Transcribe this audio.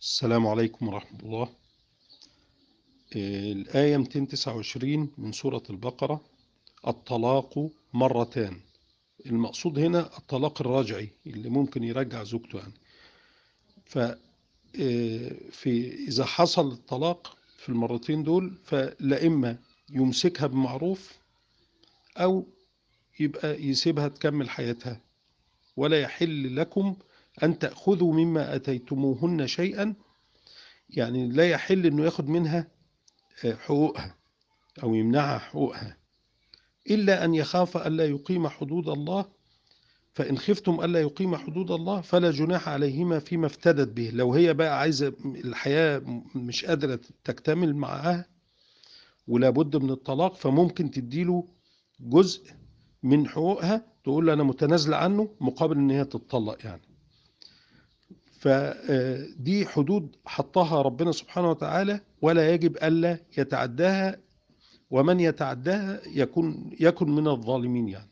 السلام عليكم ورحمة الله. آه، الآية 229 من سورة البقرة. الطلاق مرتان. المقصود هنا الطلاق الرجعي اللي ممكن يرجع زوجته يعني. ف آه، في إذا حصل الطلاق في المرتين دول فلا إما يمسكها بمعروف أو يبقى يسيبها تكمل حياتها. ولا يحل لكم أن تأخذوا مما أتيتموهن شيئا يعني لا يحل أنه ياخد منها حقوقها أو يمنعها حقوقها. إلا أن يخاف ألا يقيم حدود الله فإن خفتم ألا يقيم حدود الله فلا جناح عليهما فيما افتدت به. لو هي بقى عايزة الحياة مش قادرة تكتمل معها ولا بد من الطلاق فممكن تديله جزء من حقوقها تقول له أنا متنازلة عنه مقابل إن هي تتطلق يعني. فدي حدود حطها ربنا سبحانه وتعالى ولا يجب ألا يتعداها ومن يتعداها يكون يكن من الظالمين يعني.